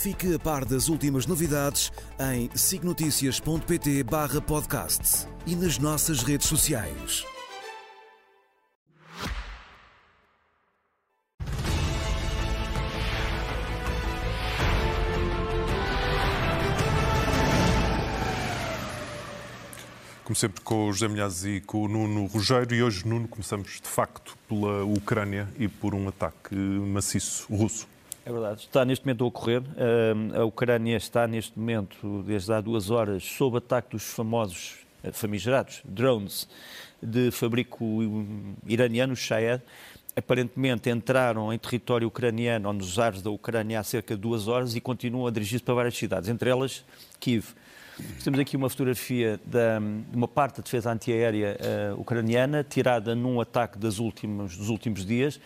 Fique a par das últimas novidades em signoticias.pt barra podcast e nas nossas redes sociais. Como sempre com o José Milhazes e com o Nuno Rogério e hoje, Nuno, começamos de facto pela Ucrânia e por um ataque maciço russo. É verdade, está neste momento a ocorrer. A Ucrânia está neste momento, desde há duas horas, sob ataque dos famosos eh, famigerados drones de fabrico iraniano, Shahed. Aparentemente entraram em território ucraniano ou nos ares da Ucrânia há cerca de duas horas e continuam a dirigir-se para várias cidades, entre elas Kiev. Temos aqui uma fotografia de uma parte da defesa antiaérea uh, ucraniana, tirada num ataque das últimos, dos últimos dias.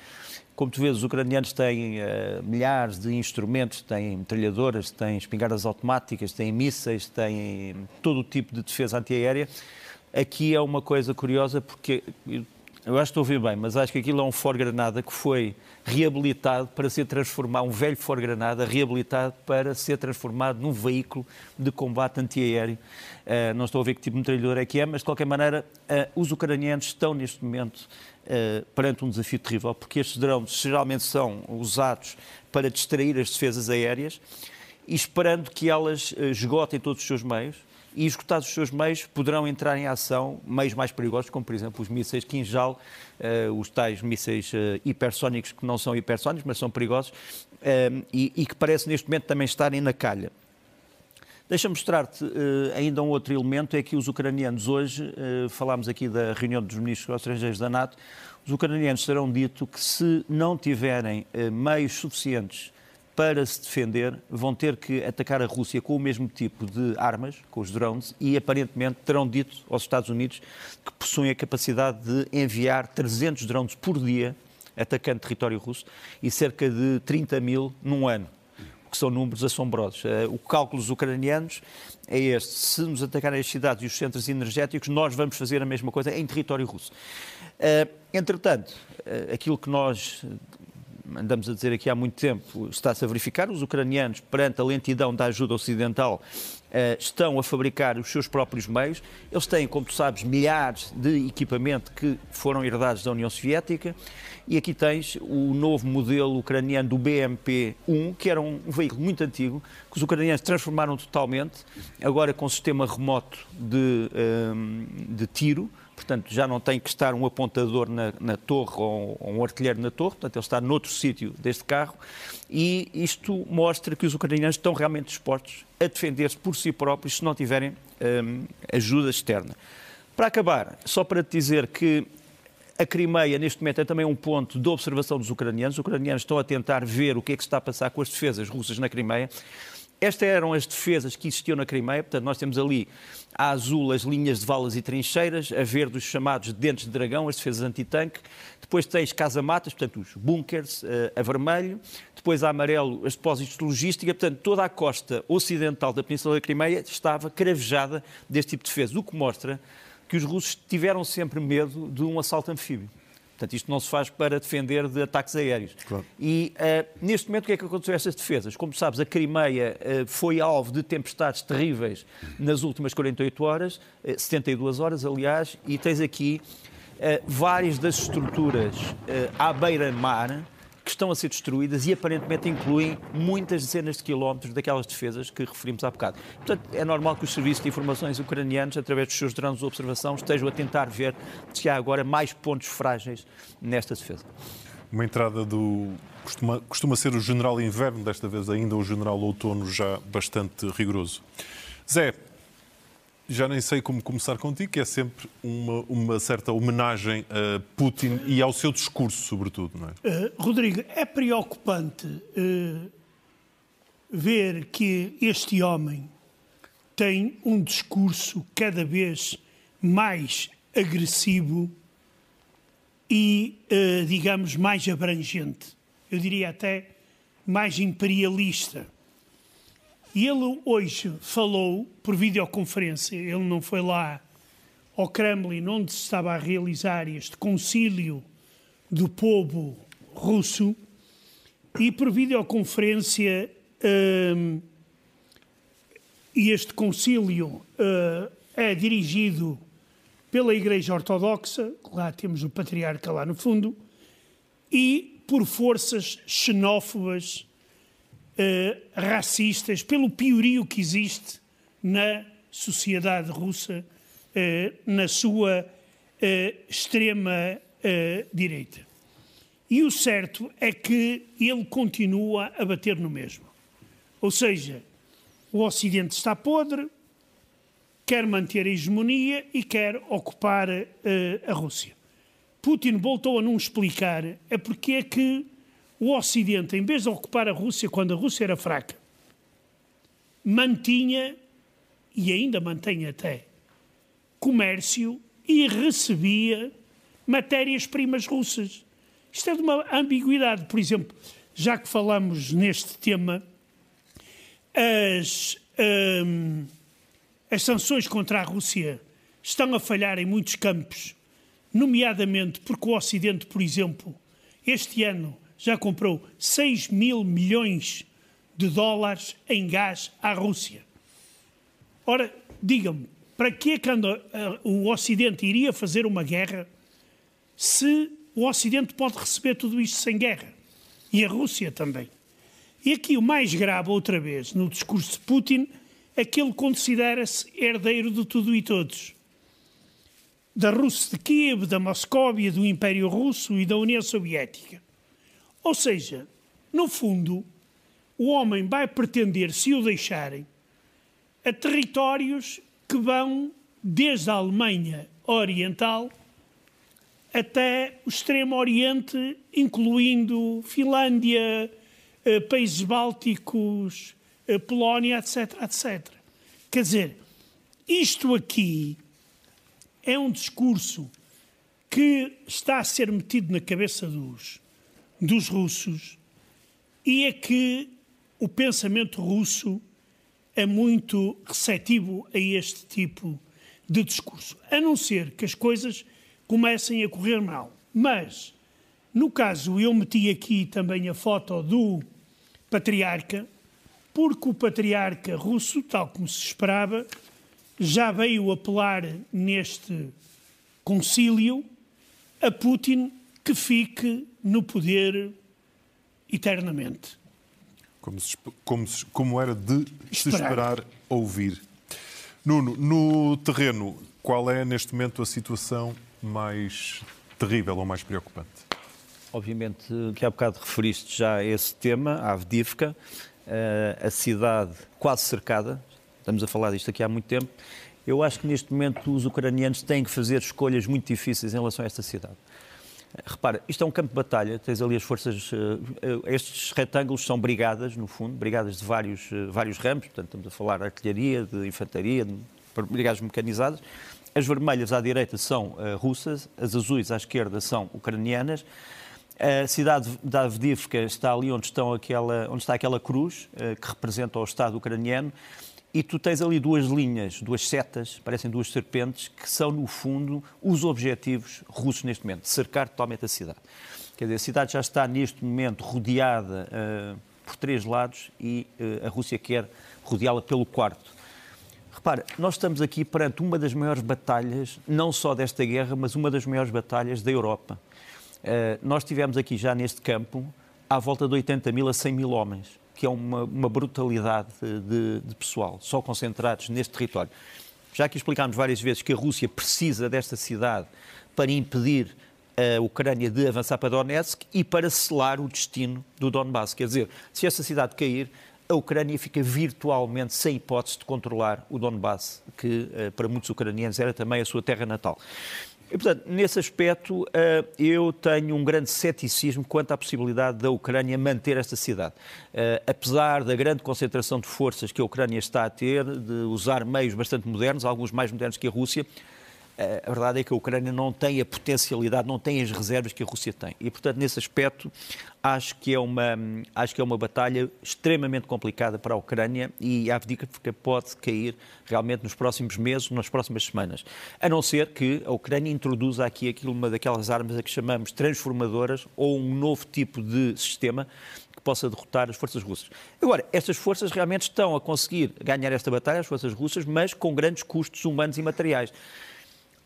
Como tu vês, os ucranianos têm uh, milhares de instrumentos, têm metralhadoras, têm espingardas automáticas, têm mísseis, têm todo o tipo de defesa antiaérea. Aqui é uma coisa curiosa porque eu acho que estou a ouvir bem, mas acho que aquilo é um Ford Granada que foi reabilitado para ser transformado, um velho Ford Granada reabilitado para ser transformado num veículo de combate antiaéreo. Uh, não estou a ver que tipo de metralhadora é que é, mas de qualquer maneira, uh, os ucranianos estão neste momento uh, perante um desafio terrível, porque estes drones geralmente são usados para distrair as defesas aéreas e esperando que elas esgotem todos os seus meios e, esgotados os seus meios, poderão entrar em ação meios mais perigosos, como, por exemplo, os mísseis Kinjal, uh, os tais mísseis uh, hipersónicos, que não são hipersónicos, mas são perigosos, uh, e, e, que parece neste momento também estarem na calha. Deixa-me mostrar-te ainda um outro elemento, é que os ucranianos hoje, falámos aqui da reunião dos ministros estrangeiros da NATO, os ucranianos terão dito que se não tiverem meios suficientes para se defender, vão ter que atacar a Rússia com o mesmo tipo de armas, com os drones, e aparentemente terão dito aos Estados Unidos que possuem a capacidade de enviar 300 drones por dia atacando território russo e cerca de 30 mil num ano que são números assombrosos. Eh, o cálculo dos ucranianos é este: se nos atacarem as cidades e os centros energéticos, nós vamos fazer a mesma coisa em território russo. Eh, entretanto, eh, aquilo que nós andamos a dizer aqui há muito tempo, está-se a verificar. Os ucranianos, perante a lentidão da ajuda ocidental, eh, estão a fabricar os seus próprios meios. Eles têm, como tu sabes, milhares de equipamento que foram herdados da União Soviética. E aqui tens o novo modelo ucraniano do BMP-1, que era um veículo muito antigo, que os ucranianos transformaram totalmente, agora com sistema remoto de, ehm, de tiro portanto já não tem que estar um apontador na, na torre ou, ou, um artilheiro na torre, portanto ele está noutro sítio deste carro e isto mostra que os ucranianos estão realmente dispostos a defender-se por si próprios se não tiverem hum, ajuda externa. Para acabar, só para te dizer que a Crimeia, neste momento, é também um ponto de observação dos ucranianos. Os ucranianos estão a tentar ver o que é que está a passar com as defesas russas na Crimeia. Estas eram as defesas que existiam na Crimeia, portanto, nós temos ali a azul as linhas de valas e trincheiras, a verde os chamados dentes de dragão, as defesas antitanque, depois tens casamatas, portanto, os bunkers, eh, a vermelho, depois a amarelo, os depósitos de logística, portanto, toda a costa ocidental da Península da Crimeia estava cravejada deste tipo de defesa, o que mostra que os russos tiveram sempre medo de um assalto anfíbio. Portanto, isto não se faz para defender de ataques aéreos. Claro. E uh, neste momento o que é que aconteceu a estas defesas? Como sabes, a Crimeia uh, foi alvo de tempestades terríveis nas últimas 48 horas, uh, 72 horas, aliás, e tens aqui várias das estruturas à beira-mar estão a ser destruídas e aparentemente incluem muitas dezenas de quilómetros daquelas defesas que referimos há bocado. Portanto, é normal que os serviços de informações ucranianos, através dos seus drones de observação, estejam a tentar ver se há agora mais pontos frágeis nesta defesa. Uma entrada do. Costuma, costuma ser o general inverno, desta vez ainda o general outono já bastante rigoroso. Zé, já nem sei como começar contigo, que é sempre uma, uma certa homenagem a Putin e ao seu discurso, sobretudo, não é? Uh, Rodrigo, é preocupante uh, ver que este homem tem um discurso cada vez mais agressivo e, uh, digamos, mais abrangente. Eu diria até mais imperialista. E ele hoje falou por videoconferência, ele não foi lá ao Kremlin, onde se estava a realizar este concílio do povo russo, e por videoconferência, um, este concílio uh, é dirigido pela Igreja Ortodoxa, lá temos o patriarca lá no fundo, e por forças xenófobas, uh, racistas, pelo piorio que existe na sociedade russa, uh, na sua uh, extrema direita. E o certo é que ele continua a bater no mesmo. Ou seja, o Ocidente está podre, quer manter a hegemonia e quer ocupar a Rússia. Putin voltou a não explicar é porque é que o Ocidente, em vez de ocupar a Rússia quando a Rússia era fraca, mantinha, e ainda mantém até, comércio e recebia matérias-primas russas. Isto é de uma ambiguidade. Por exemplo, já que falamos neste tema, as, hum, as sanções contra a Rússia estão a falhar em muitos campos, nomeadamente porque o Ocidente, por exemplo, este ano já comprou 6 mil milhões de dólares em gás à Rússia. Ora, digam-me, para que é uh, o Ocidente iria fazer uma guerra se o Ocidente pode receber tudo isto sem guerra? E a Rússia também. E aqui o mais grave, outra vez, no discurso de Putin, é que ele considera-se herdeiro de tudo e todos. Da Rússia de Kiev, da Moscóvia, do Império Russo e da União Soviética. Ou seja, no fundo, o homem vai pretender, se o deixarem, a territórios que vão desde a Alemanha Oriental até o Extremo Oriente, incluindo Finlândia, eh, países bálticos, eh, Polónia, etc, etc. Quer dizer, isto aqui é um discurso que está a ser metido na cabeça dos dos russos e é que o pensamento russo é muito receptivo a este tipo de discurso, a não ser que as coisas comecem a correr mal. Mas, no caso, eu meti aqui também a foto do patriarca, porque o patriarca russo, tal como se esperava, já veio apelar neste concílio a Putin que fique no poder eternamente. Como, se, como, se, como era de se esperar ouvir. Nuno, no terreno, qual é neste momento a situação mais terrível ou mais preocupante? Obviamente que há bocado referiste já a esse tema, a Avdivka, eh, a cidade quase cercada, estamos a falar disto aqui há muito tempo. Eu acho que neste momento os ucranianos têm que fazer escolhas muito difíceis em relação a esta cidade. Repara, isto é um campo de batalha, tens ali as forças, eh, estes retângulos são brigadas, no fundo, brigadas de vários, eh, vários ramos, portanto estamos a falar de artilharia, de infantaria, de brigadas mecanizadas. As vermelhas à direita são russas, as azuis à esquerda são ucranianas. A cidade da Avdivka está ali onde, estão aquela, onde está aquela cruz, que representa o Estado ucraniano e tu tens ali duas linhas, duas setas, parecem duas serpentes, que são, no fundo, os objetivos russos neste momento, cercar totalmente a cidade. Quer dizer, a cidade já está neste momento rodeada uh, por três lados e uh, a Rússia quer rodeá-la pelo quarto. Repara, nós estamos aqui perante uma das maiores batalhas, não só desta guerra, mas uma das maiores batalhas da Europa. Uh, nós tivemos aqui já neste campo à volta de 80 mil a 100 mil homens que é uma, uma brutalidade de, de pessoal, só concentrados neste território. Já que explicámos várias vezes que a Rússia precisa desta cidade para impedir a Ucrânia de avançar para Donetsk e para selar o destino do Donbass. Quer dizer, se esta cidade cair, a Ucrânia fica virtualmente sem hipótese de controlar o Donbass, que eh, para muitos ucranianos era também a sua terra natal. E, portanto, nesse aspecto, eh, eu tenho um grande ceticismo quanto à possibilidade da Ucrânia manter esta cidade. Eh, apesar da grande concentração de forças que a Ucrânia está a ter, de usar meios bastante modernos, alguns mais modernos que a Rússia, a verdade é que a Ucrânia não tem a potencialidade, não tem as reservas que a Rússia tem. E, portanto, nesse aspecto, acho que é uma, acho que é uma batalha extremamente complicada para a Ucrânia e a Avdivka pode cair realmente nos próximos meses, nas próximas semanas. A não ser que a Ucrânia introduza aqui aquilo, uma daquelas armas a que chamamos transformadoras ou um novo tipo de sistema que possa derrotar as forças russas. Agora, estas forças realmente estão a conseguir ganhar esta batalha, as forças russas, mas com grandes custos humanos e materiais.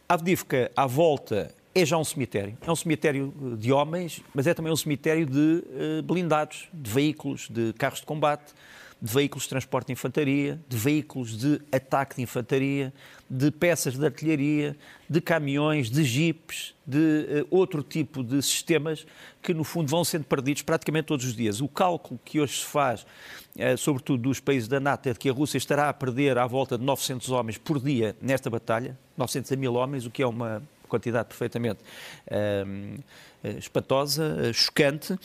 Avdivka, à volta, é já um cemitério. É um cemitério eh, de homens, mas é também um cemitério de uh, blindados, de veículos, de carros de combate, de veículos de transporte de infantaria, de veículos de ataque de infantaria, de peças de artilharia, de caminhões, de jipes, de uh, outro tipo de sistemas que, no fundo, vão sendo perdidos praticamente todos os dias. O cálculo que hoje se faz, uh, sobretudo dos países da NATO, é de que a Rússia estará a perder à volta de 900 homens por dia nesta batalha, 900 a 1000 homens, o que é uma quantidade perfeitamente uh, espantosa, chocante,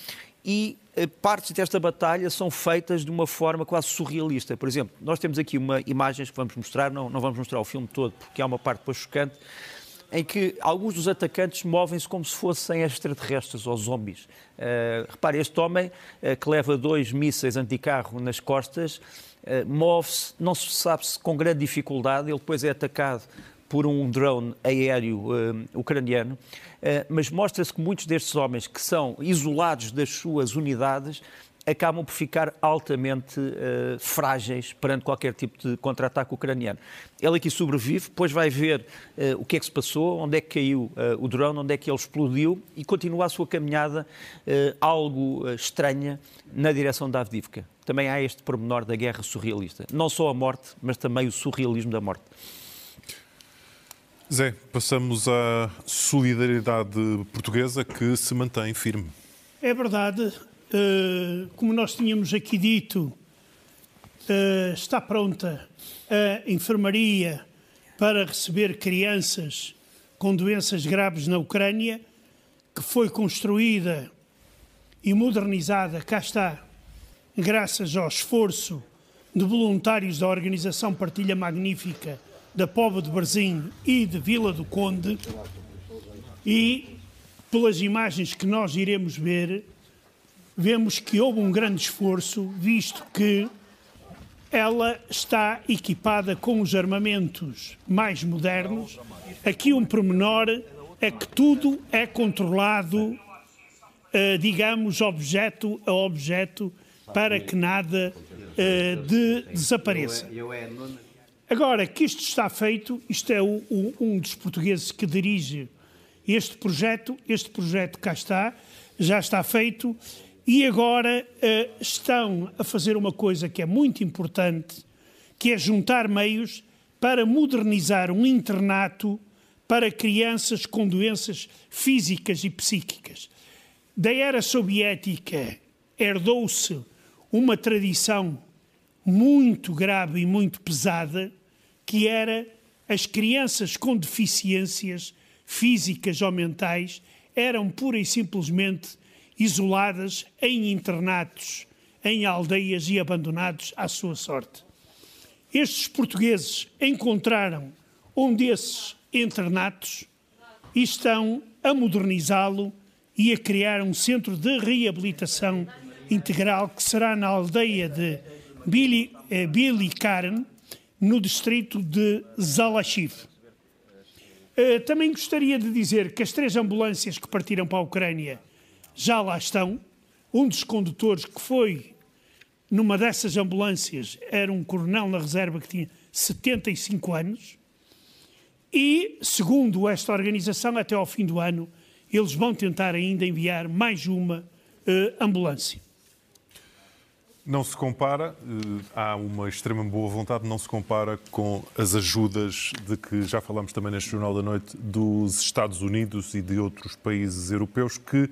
e eh, partes desta batalha são feitas de uma forma quase surrealista. Por exemplo, nós temos aqui uma imagens que vamos mostrar, não, não vamos mostrar o filme todo, porque há uma parte depois chocante, em que alguns dos atacantes movem-se como se fossem extraterrestres ou zombies. Uh, repare, este homem uh, que leva dois mísseis anticarro nas costas, uh, move-se, não se sabe se com grande dificuldade, ele depois é atacado por um drone aéreo uh, ucraniano, uh, mas mostra-se que muitos destes homens que são isolados das suas unidades acabam por ficar altamente uh, frágeis perante qualquer tipo de contra-ataque ucraniano. Ele aqui sobrevive, depois vai ver uh, o que é que se passou, onde é que caiu uh, o drone, onde é que ele explodiu e continua a sua caminhada algo estranha na direção da Avdivka. Também há este pormenor da guerra surrealista. Não só a morte, mas também o surrealismo da morte. Zé, passamos à solidariedade portuguesa que se mantém firme. É verdade. Uh, como nós tínhamos aqui dito, uh, está pronta a enfermaria para receber crianças com doenças graves na Ucrânia, que foi construída e modernizada, cá está, graças ao esforço de voluntários da organização Partilha Magnífica da Póvoa de Varzim e de Vila do Conde e pelas imagens que nós iremos ver, vemos que houve um grande esforço, visto que ela está equipada com os armamentos mais modernos. Aqui um pormenor é que tudo é controlado, eh, digamos, objeto a objeto, para que nada eh, de desapareça. Agora que isto está feito, isto é o, o, um dos portugueses que dirige este projeto, este projeto cá está, já está feito, e agora uh, estão a fazer uma coisa que é muito importante, que é juntar meios para modernizar um internato para crianças com doenças físicas e psíquicas. Da era soviética herdou-se uma tradição muito grave e muito pesada que era as crianças com deficiências físicas ou mentais eram pura e simplesmente isoladas em internatos, em aldeias e abandonados à sua sorte. Estes portugueses encontraram um desses internatos e estão a modernizá-lo e a criar um centro de reabilitação integral que será na aldeia de Billy, eh, Billy Karen, no distrito de Zalachiv. Eh, também gostaria de dizer que as três ambulâncias que partiram para a Ucrânia já lá estão. Um dos condutores que foi numa dessas ambulâncias era um coronel na reserva que tinha 75 anos. E, segundo esta organização, até ao fim do ano, eles vão tentar ainda enviar mais uma uh, ambulância. Não se compara, eh, há uma extrema boa vontade, não se compara com as ajudas de que já falamos também neste Jornal da Noite dos Estados Unidos e de outros países europeus que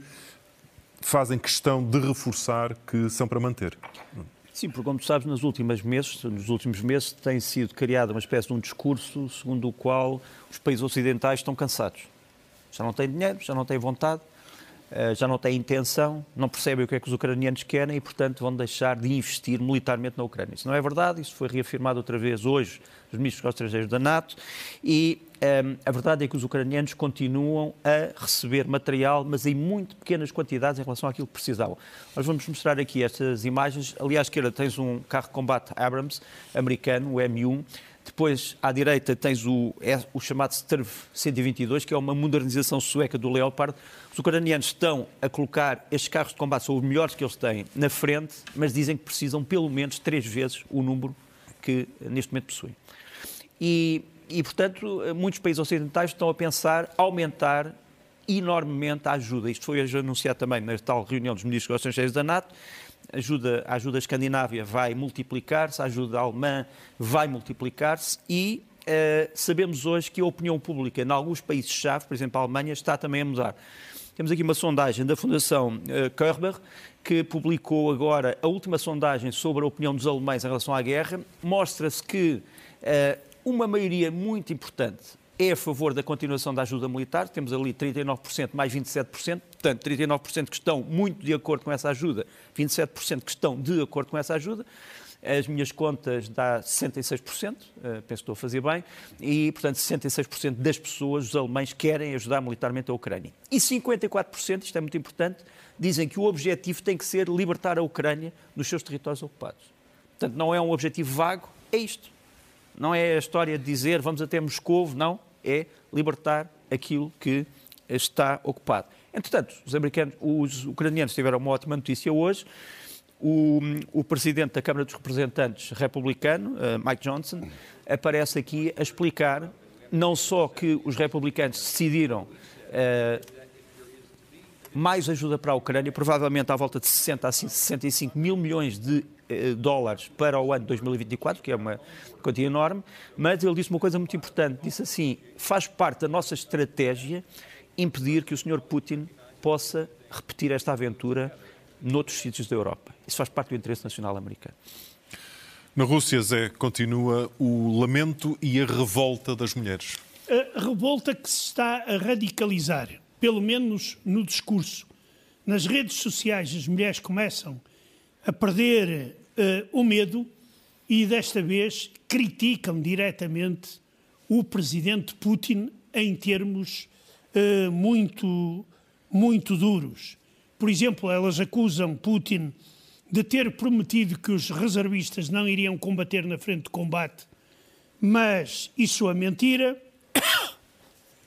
fazem questão de reforçar que são para manter. Sim, porque como tu sabes, nos últimos meses, nos últimos meses tem sido criada uma espécie de um discurso segundo o qual os países ocidentais estão cansados. Já não têm dinheiro, já não têm vontade, já não têm intenção, não percebem o que é que os ucranianos querem e, portanto, vão deixar de investir militarmente na Ucrânia. Isso não é verdade, isso foi reafirmado outra vez hoje dos ministros estrangeiros da NATO e um, ehm, a verdade é que os ucranianos continuam a receber material, mas em muito pequenas quantidades em relação àquilo que precisavam. Nós vamos mostrar aqui estas imagens. Ali à esquerda tens um carro de combate Abrams americano, o M1, depois, à direita, tens o, é, o chamado Strv 122, que é uma modernização sueca do Leopard. Os ucranianos estão a colocar estes carros de combate, são os melhores que eles têm, na frente, mas dizem que precisam pelo menos três vezes o número que neste momento possuem. E, e portanto, muitos países ocidentais estão a pensar aumentar enormemente a ajuda. Isto foi anunciado também na tal reunião dos ministros dos estrangeiros da NATO ajuda, a ajuda escandinávia vai multiplicar-se, a ajuda alemã vai multiplicar-se e uh, sabemos hoje que a opinião pública em alguns países-chave, por exemplo a Alemanha, está também a mudar. Temos aqui uma sondagem da Fundação uh, Körber, que publicou agora a última sondagem sobre a opinião dos alemães em relação à guerra. Mostra-se que uh, uma maioria muito importante é a favor da continuação da ajuda militar, temos ali 39% mais 27%, portanto, 39% que estão muito de acordo com essa ajuda, 27% que estão de acordo com essa ajuda. As minhas contas dá 66%, eh, penso que estou a fazer bem, e, portanto, 66% das pessoas, os alemães, querem ajudar militarmente a Ucrânia. E 54%, isto é muito importante, dizem que o objetivo tem que ser libertar a Ucrânia dos seus territórios ocupados. Portanto, não é um objetivo vago, é isto. Não é a história de dizer vamos até Moscou, não é libertar aquilo que está ocupado. Entretanto, os americanos, os ucranianos tiveram uma ótima notícia hoje. O, o, presidente da Câmara dos Representantes republicano, uh, Mike Johnson, aparece aqui a explicar não só que os republicanos decidiram uh, mais ajuda para a Ucrânia, provavelmente à volta de 60 a 65 mil milhões de eh, dólares para o ano 2024, que é uma quantia enorme, mas ele disse uma coisa muito importante, disse assim, faz parte da nossa estratégia impedir que o Sr. Putin possa repetir esta aventura noutros sítios da Europa. Isso faz parte do interesse nacional americano. Na Rússia, Zé, continua o lamento e a revolta das mulheres. A revolta que se está a radicalizar pelo menos no discurso. Nas redes sociais, as mulheres começam a perder o medo e, desta vez, criticam diretamente o presidente Putin em termos uh, muito, muito duros. Por exemplo, elas acusam Putin de ter prometido que os reservistas não iriam combater na frente de combate, mas isso é mentira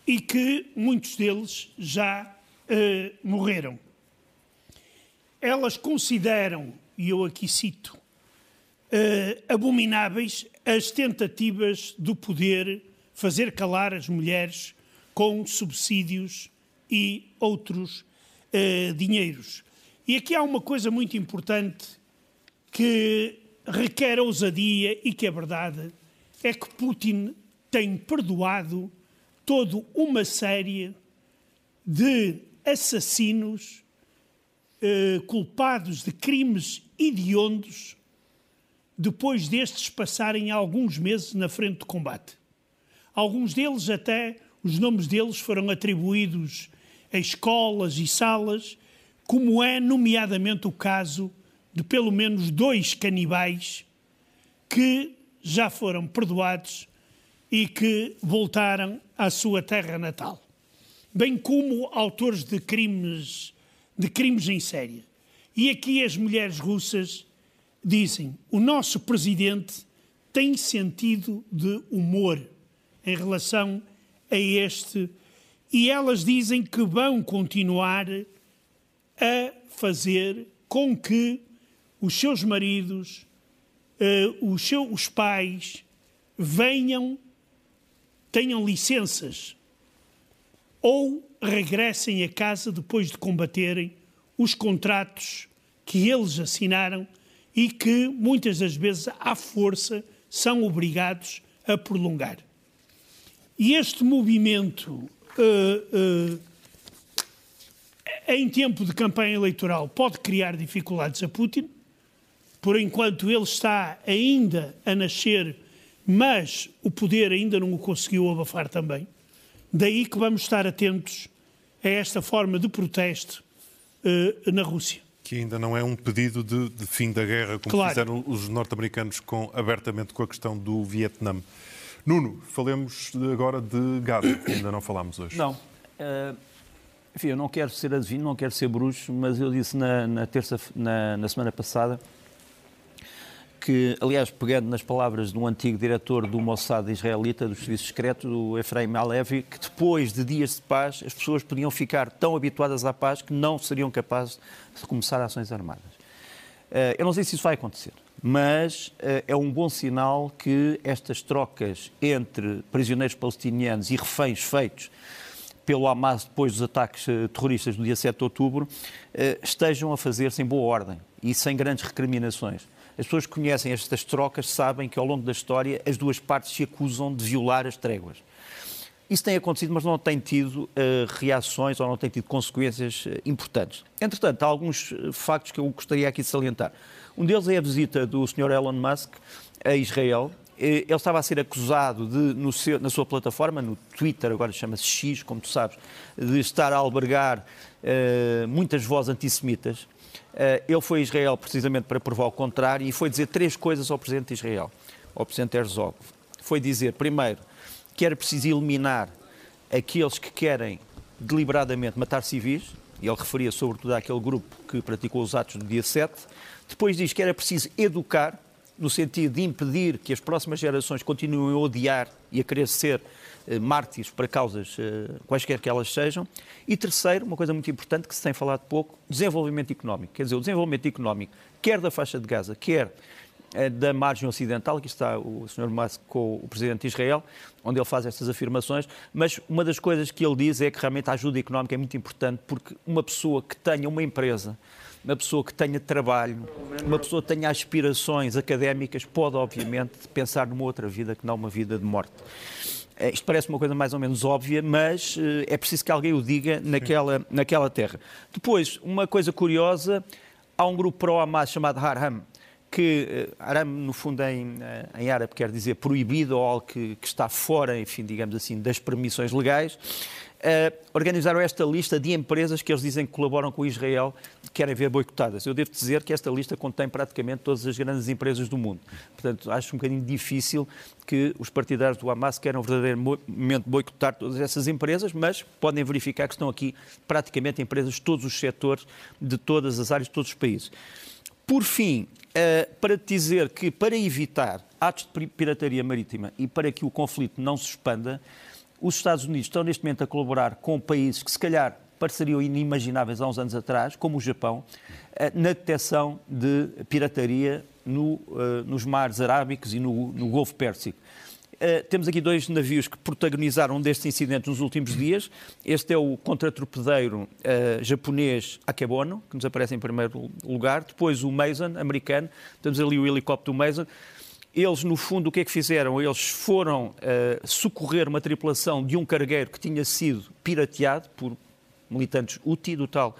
e que muitos deles já uh, morreram. Elas consideram, e eu aqui cito, abomináveis as tentativas do poder fazer calar as mulheres com subsídios e outros uh, dinheiros. E aqui há uma coisa muito importante que requer ousadia e que é verdade, é que Putin tem perdoado toda uma série de assassinos eh, culpados de crimes hediondos depois destes passarem alguns meses na frente de combate. Alguns deles até, os nomes deles foram atribuídos a escolas e salas, como é nomeadamente o caso de pelo menos dois canibais que já foram perdoados e que voltaram à sua terra natal, bem como autores de crimes, de crimes em série. E aqui as mulheres russas dizem: o nosso presidente tem sentido de humor em relação a este, e elas dizem que vão continuar a fazer com que os seus maridos, uh, os seus pais, venham tenham licenças ou regressem a casa depois de combaterem os contratos que eles assinaram e que muitas das vezes, à força, são obrigados a prolongar. E este movimento, uh, uh, em tempo de campanha eleitoral, pode criar dificuldades a Putin. Por enquanto, ele está ainda a nascer mas o poder ainda não o conseguiu abafar também. Daí que vamos estar atentos a esta forma de protesto uh, na Rússia. Que ainda não é um pedido de, de fim da guerra, como claro. fizeram os norte-americanos com, abertamente com a questão do Vietnã. Nuno, falemos agora de Gaza, que ainda não falámos hoje. Não. Uh, enfim, eu não quero ser adivinho, não quero ser bruxo, mas eu disse na, na terça, na, na semana passada que, aliás, pegando nas palavras de um antigo diretor do Mossad israelita, do serviço secreto, do Efraim Alevi, que depois de dias de paz as pessoas podiam ficar tão habituadas à paz que não seriam capazes de começar ações armadas. Eh, eu não sei se isso vai acontecer, mas eh, é um bom sinal que estas trocas entre prisioneiros palestinianos e reféns feitos pelo Hamas depois dos ataques eh, terroristas do dia 7 de outubro estejam a fazer-se em boa ordem e sem grandes recriminações. As pessoas que conhecem estas trocas sabem que ao longo da história as duas partes se acusam de violar as tréguas. Isso tem acontecido, mas não tem tido uh, reações ou não tem tido consequências uh, importantes. Entretanto, há alguns uh, factos que eu gostaria aqui de salientar. Um deles é a visita do Sr. Elon Musk a Israel. Ele estava a ser acusado de, seu, na sua plataforma, no Twitter, agora chama-se X, como tu sabes, de estar a albergar muitas vozes antissemitas. Eh, ele foi a Israel precisamente para provar o contrário e foi dizer três coisas ao Presidente de Israel, ao Presidente Herzog. Foi dizer, primeiro, que era preciso eliminar aqueles que querem deliberadamente matar civis, e ele referia sobretudo àquele grupo que praticou os atos do dia 7. Depois diz que era preciso educar, no sentido de impedir que as próximas gerações continuem a odiar e a querer ser eh, mártires para causas eh, quaisquer que elas sejam. E terceiro, uma coisa muito importante que se tem falado pouco, desenvolvimento económico. Quer dizer, o desenvolvimento económico, quer da faixa de Gaza, quer eh, da margem ocidental, aqui está o Sr. Musk com o Presidente de Israel, onde ele faz estas afirmações, mas uma das coisas que ele diz é que realmente a ajuda económica é muito importante, porque uma pessoa que tenha uma empresa, uma pessoa que tenha trabalho, uma pessoa que tenha aspirações académicas, pode, obviamente, pensar numa outra vida que não uma vida de morte. Eh, isto parece uma coisa mais ou menos óbvia, mas eh, é preciso que alguém o diga naquela, naquela terra. Depois, uma coisa curiosa, há um grupo pró-Hamas chamado Haram, que uh, Haram, no fundo, em, em árabe quer dizer proibido ou algo que, que está fora, enfim, digamos assim, das permissões legais uh, organizaram esta lista de empresas que eles dizem que colaboram com Israel que querem ver boicotadas. Eu devo dizer que esta lista contém praticamente todas as grandes empresas do mundo. Portanto, acho um bocadinho difícil que os partidários do Hamas queiram verdadeiramente boicotar todas essas empresas, mas podem verificar que estão aqui praticamente empresas de todos os setores, de todas as áreas, de todos os países. Por fim, uh, para te dizer que para evitar atos de pirataria marítima e para que o conflito não se expanda, os Estados Unidos estão neste momento a colaborar com países que se calhar pareceriam inimagináveis há uns anos atrás, como o Japão, eh, na detecção de pirataria no, uh, nos mares arábicos e no, no Golfo Pérsico. Uh, temos aqui dois navios que protagonizaram deste incidente nos últimos dias. Este é o contratorpedeiro uh, japonês Akebono, que nos aparece em primeiro lugar. Depois o Mason, americano. Temos ali o helicóptero Mason. Eles, no fundo, o que é que fizeram? Eles foram uh, socorrer uma tripulação de um cargueiro que tinha sido pirateado por militantes UTI, do tal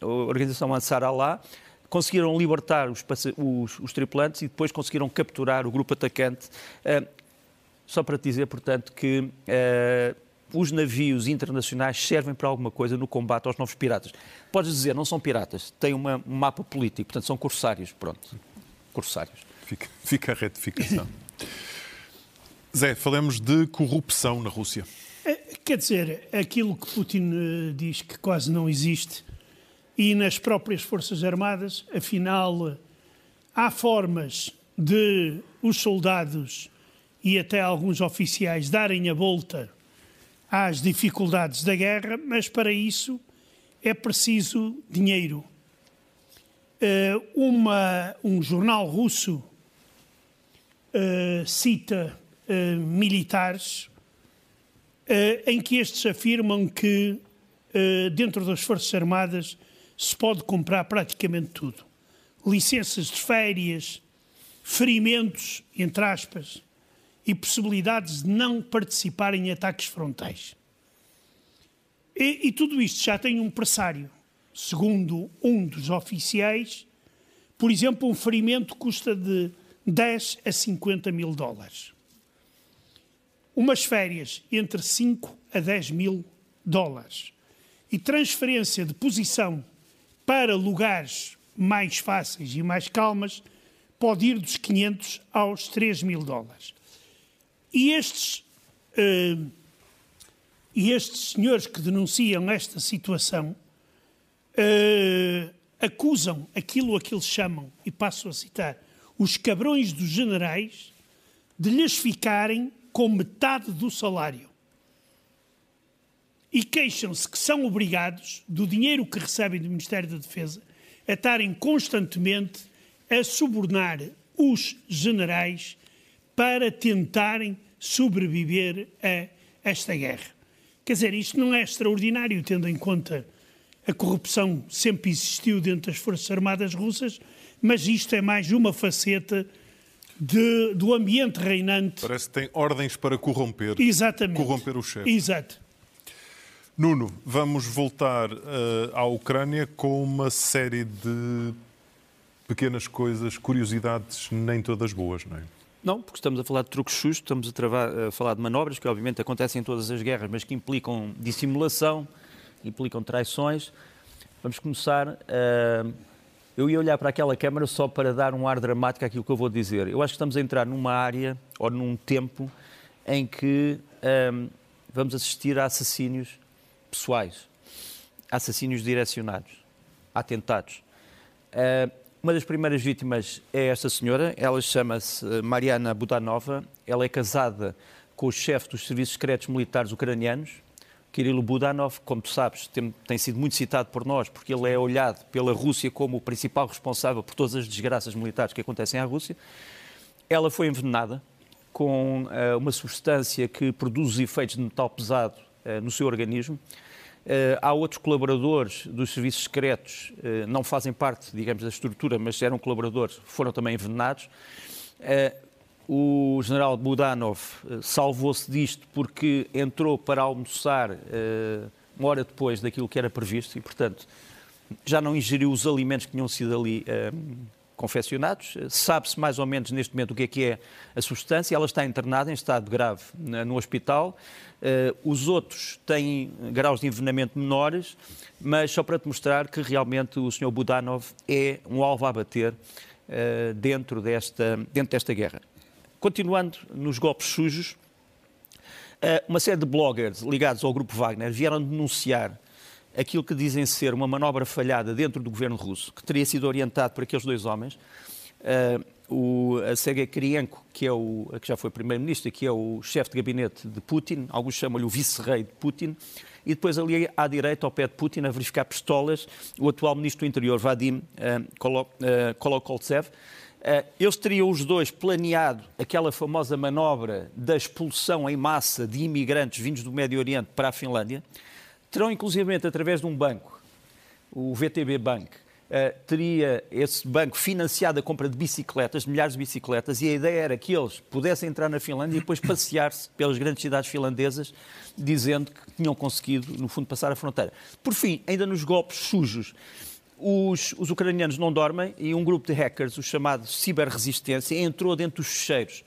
organização Ansar Allah, conseguiram libertar os, os, os, tripulantes e depois conseguiram capturar o grupo atacante. Uh, só para te dizer, portanto, que uh, os navios internacionais servem para alguma coisa no combate aos novos piratas. Podes dizer, não são piratas, têm uma, um mapa político, portanto, são corsários, pronto. Corsários. Fica, fica a retificação. Zé, falemos de corrupção na Rússia. É, quer dizer, aquilo que Putin eh, diz que quase não existe, e nas próprias Forças Armadas, afinal, há formas de os soldados e até alguns oficiais darem a volta às dificuldades da guerra, mas para isso é preciso dinheiro. Eh, uma, um jornal russo uh, cita uh, militares uh, em que estes afirmam que dentro das Forças Armadas se pode comprar praticamente tudo. Licenças de férias, ferimentos, entre aspas, e possibilidades de não participar em ataques frontais. E, e tudo isto já tem um pressário. Segundo um dos oficiais, por exemplo, um ferimento custa de 10 a 50 mil dólares. Umas férias entre 5 a 10 mil dólares. E transferência de posição para lugares mais fáceis e mais calmas, pode ir dos 500 aos 3 mil dólares. E estes, uh, e estes senhores que denunciam esta situação uh, acusam aquilo a que eles chamam, e passo a citar, os cabrões dos generais de lhes ficarem com metade do salário. E queixam-se que são obrigados, do dinheiro que recebem do Ministério da Defesa, a estarem constantemente a subornar os generais para tentarem sobreviver a esta guerra. Quer dizer, isto não é extraordinário, tendo em conta a corrupção sempre existiu dentro das Forças Armadas russas, mas isto é mais uma faceta de, do ambiente reinante. Parece que tem ordens para corromper. Exatamente. Corromper o chefe. Exato. Nuno, vamos voltar uh, à Ucrânia com uma série de pequenas coisas, curiosidades, nem todas boas, não é? Não, porque estamos a falar de truques justos, estamos a, travar, a, falar de manobras que obviamente acontecem em todas as guerras, mas que implicam dissimulação, implicam traições. Vamos começar. Uh, eu ia olhar para aquela câmara só para dar um ar dramático àquilo que eu vou dizer. Eu acho que estamos a entrar numa área ou num tempo em que uh, vamos assistir a assassínios pessoais, assassínios direcionados, atentados. Uh, uma das primeiras vítimas é esta senhora, ela chama-se Mariana Budanova, ela é casada com o chefe dos serviços secretos militares ucranianos, Kirilo Budanov, como tu sabes, tem, tem, sido muito citado por nós, porque ele é olhado pela Rússia como o principal responsável por todas as desgraças militares que acontecem à Rússia. Ela foi envenenada com uh, uma substância que produz efeitos de metal pesado uh, no seu organismo. Uh, há outros colaboradores dos serviços secretos, não fazem parte, digamos, da estrutura, mas eram colaboradores, foram também envenenados. Uh, o general Budanov salvou-se disto porque entrou para almoçar uma hora depois daquilo que era previsto e, portanto, já não ingeriu os alimentos que tinham sido ali confeccionados. Sabe-se mais ou menos neste momento o que é que é a substância. Ela está internada em estado grave no hospital. Os outros têm graus de envenenamento menores, mas só para te mostrar que realmente o Sr. Budanov é um alvo a bater dentro, desta, dentro desta guerra. Continuando nos golpes sujos, uh, uma série de bloggers ligados ao grupo Wagner vieram denunciar aquilo que dizem ser uma manobra falhada dentro do governo russo, que teria sido orientado por aqueles dois homens. Uh, o Sergei Kirienko, que, é o, que já foi primeiro-ministro, que é o chefe de gabinete de Putin, alguns chamam-lhe o vice-rei de Putin, e depois ali à direita, ao pé de Putin, a verificar pistolas, o atual ministro do Interior, Vadim uh, Kolokoltsev. Uh, eles teriam os dois planeado aquela famosa manobra da expulsão em massa de imigrantes vindos do Médio Oriente para a Finlândia terão inclusivamente através de um banco, o VTB Bank, Uh, teria esse banco financiado a compra de bicicletas, de milhares de bicicletas, e a ideia era que eles pudessem entrar na Finlândia e depois passear-se pelas grandes cidades finlandesas, dizendo que tinham conseguido, no fundo, passar a fronteira. Por fim, ainda nos golpes sujos, os, os ucranianos não dormem e um grupo de hackers, o chamado Ciberresistência, entrou dentro dos fecheiros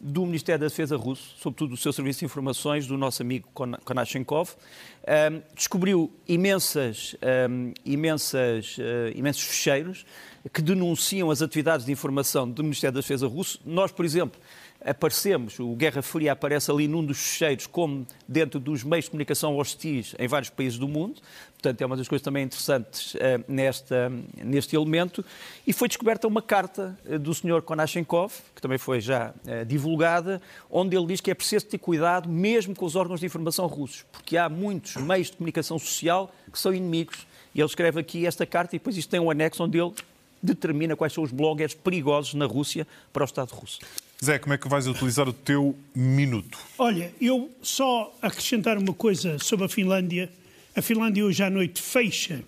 do Ministério da Defesa russo, sobretudo do seu serviço de informações, do nosso amigo Konashenkov, um, descobriu imensas, um, imensas, uh, imensos fecheiros que denunciam as atividades de informação do Ministério da Defesa russo. Nós, por exemplo, aparecemos, o Guerra Fria aparece ali num dos fecheiros como dentro dos meios de comunicação hostis em vários países do mundo. Portanto, é uma das coisas também interessantes uh, nesta, neste elemento. E foi descoberta uma carta uh, do Sr. Konashenkov, que também foi já uh, divulgada, onde ele diz que é preciso ter cuidado mesmo com os órgãos de informação russos, porque há muitos meios de comunicação social que são inimigos. E ele escreve aqui esta carta e depois isto tem um anexo onde ele determina quais são os bloggers perigosos na Rússia para o Estado russo. Zé, como é que vais utilizar o teu minuto? Olha, eu só acrescentar uma coisa sobre a Finlândia. A Finlândia hoje à noite fecha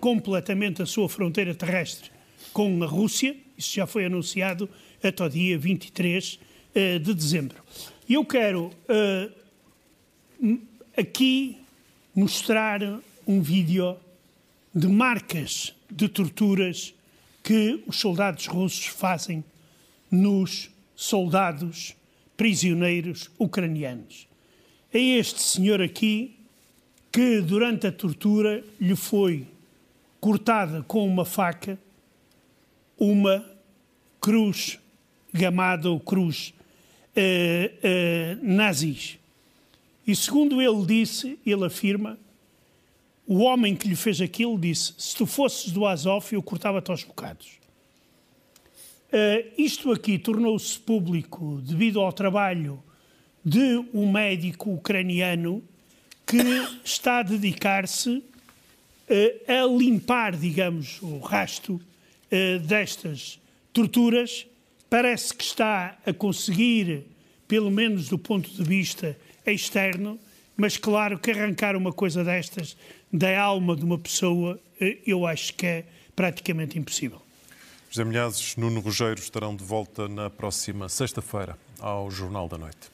completamente a sua fronteira terrestre com a Rússia. Isso já foi anunciado até o dia 23 uh, de dezembro. Eu quero uh, aqui mostrar um vídeo de marcas de torturas que os soldados russos fazem nos soldados prisioneiros ucranianos. É este senhor aqui que, durante a tortura, lhe foi cortada com uma faca uma cruz gamada ou cruz uh, uh, nazis. E segundo ele disse, ele afirma, o homem que lhe fez aquilo disse: Se tu fosses do Azov, eu cortava-te aos bocados. Uh, isto aqui tornou-se público devido ao trabalho de um médico ucraniano que está a dedicar-se uh, a limpar, digamos, o rasto uh, destas torturas. Parece que está a conseguir, pelo menos do ponto de vista externo, mas claro que arrancar uma coisa destas da alma de uma pessoa, eu acho que é praticamente impossível. José Milhazes, Nuno Rogério estarão de volta na próxima sexta-feira ao Jornal da Noite.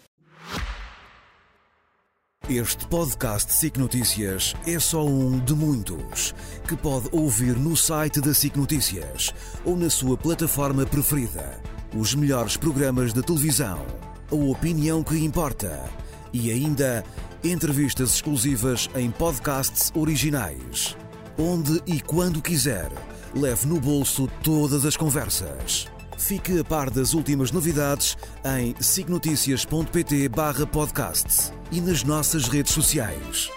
Este podcast SIC Notícias é só um de muitos que pode ouvir no site da SIC Notícias ou na sua plataforma preferida. Os melhores programas de televisão, a opinião que importa e ainda entrevistas exclusivas em podcasts originais. Onde e quando quiser, leve no bolso todas as conversas. Fique a par das últimas novidades em signoticias.pt/podcast e nas nossas redes sociais.